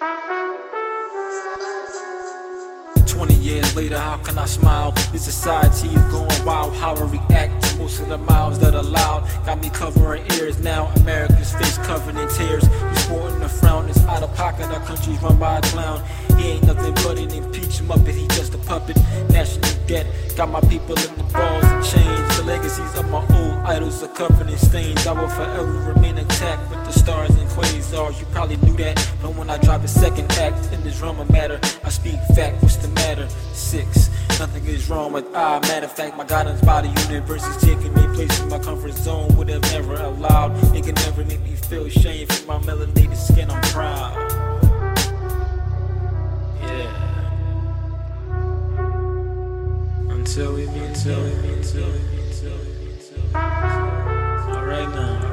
20 years later, how can I smile? This society is going wild. How I react to most of the mouths that are loud. Got me covering ears now. America's face covered in tears. You sporting a frown, it's out of pocket. Our country's run by a clown. He ain't nothing but an impeach muppet. He just a puppet. National debt. Got my people in the balls and chains. The legacies of my old idols are covered in stains. I will forever remain intact with the stars quasars. You probably knew that. But when I drop a second act in this drama matter, I speak fact. What's the matter? Six. Nothing is wrong with I. Matter of fact, my guidance by the universe is taking me places my comfort zone would have never allowed. It can never make me feel shame for my melanated skin. I'm proud. Yeah. Until we meet, until we meet, until we meet, until we meet, until we meet. All right now,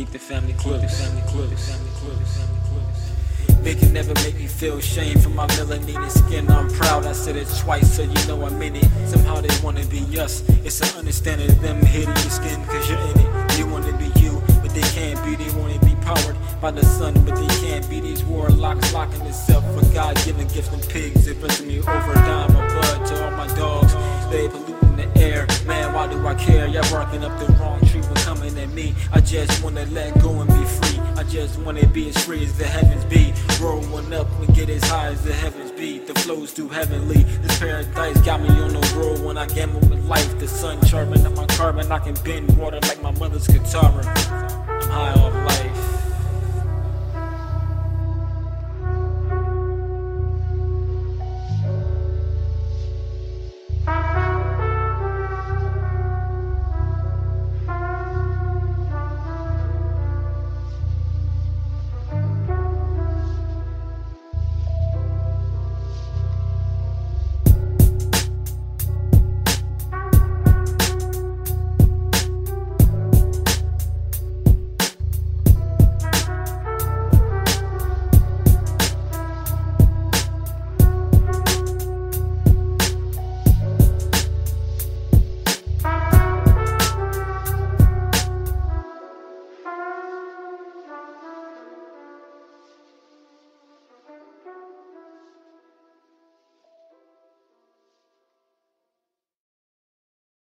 Keep the family close, family close, family close, family close. They can never make me feel shame for my melanated skin. I'm proud, I said it twice, so you know I meant it. Somehow they wanna be us. It's an understanding of them hating your skin, cause you're in it. They wanna be you, but they can't be. They wanna be powered by the sun, but they can't be. These warlocks locking themselves for God given gifts and pigs. They pressing me do I barking up the wrong tree when coming at me. I just wanna let go and be free. I just wanna be as free as the heavens be. Rolling up and get as high as the heavens be. The flow's too heavenly. This paradise got me on the road when I gamble with life. The sun charming up my carbon. I can bend water like my mother's guitar.